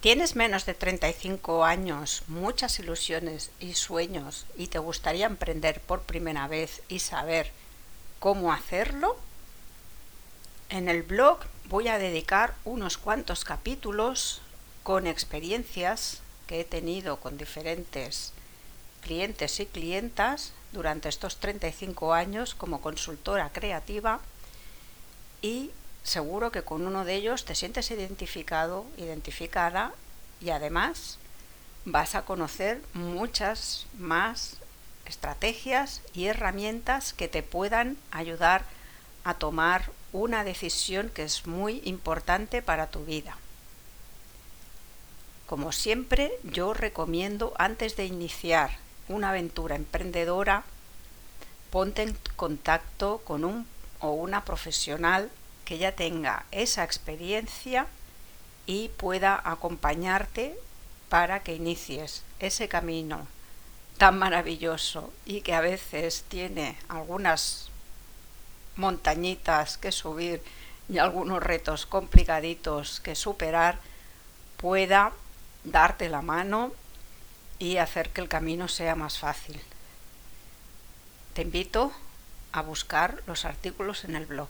¿Tienes menos de 35 años, muchas ilusiones y sueños y te gustaría emprender por primera vez y saber cómo hacerlo? En el blog voy a dedicar unos cuantos capítulos con experiencias que he tenido con diferentes clientes y clientas durante estos 35 años como consultora creativa y seguro que con uno de ellos te sientes identificado, identificada y además vas a conocer muchas más estrategias y herramientas que te puedan ayudar a tomar una decisión que es muy importante para tu vida. Como siempre, yo recomiendo antes de iniciar una aventura emprendedora, ponte en contacto con un o una profesional que ya tenga esa experiencia y pueda acompañarte para que inicies ese camino tan maravilloso y que a veces tiene algunas montañitas que subir y algunos retos complicaditos que superar, pueda darte la mano y hacer que el camino sea más fácil. Te invito a buscar los artículos en el blog.